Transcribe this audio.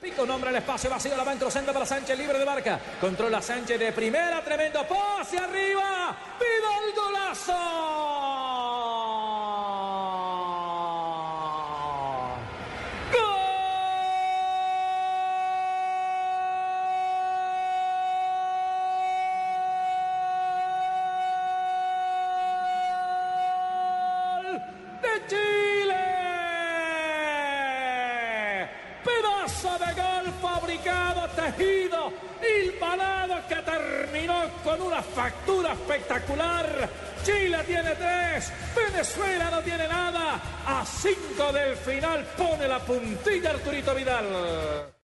Pico nombra el espacio vacío, la va centro para Sánchez, libre de marca. Controla Sánchez de primera, tremendo pase arriba. ¡Pida el golazo! Fabricado, tejido, hilvanado que terminó con una factura espectacular. Chile tiene tres, Venezuela no tiene nada. A cinco del final pone la puntilla Arturito Vidal.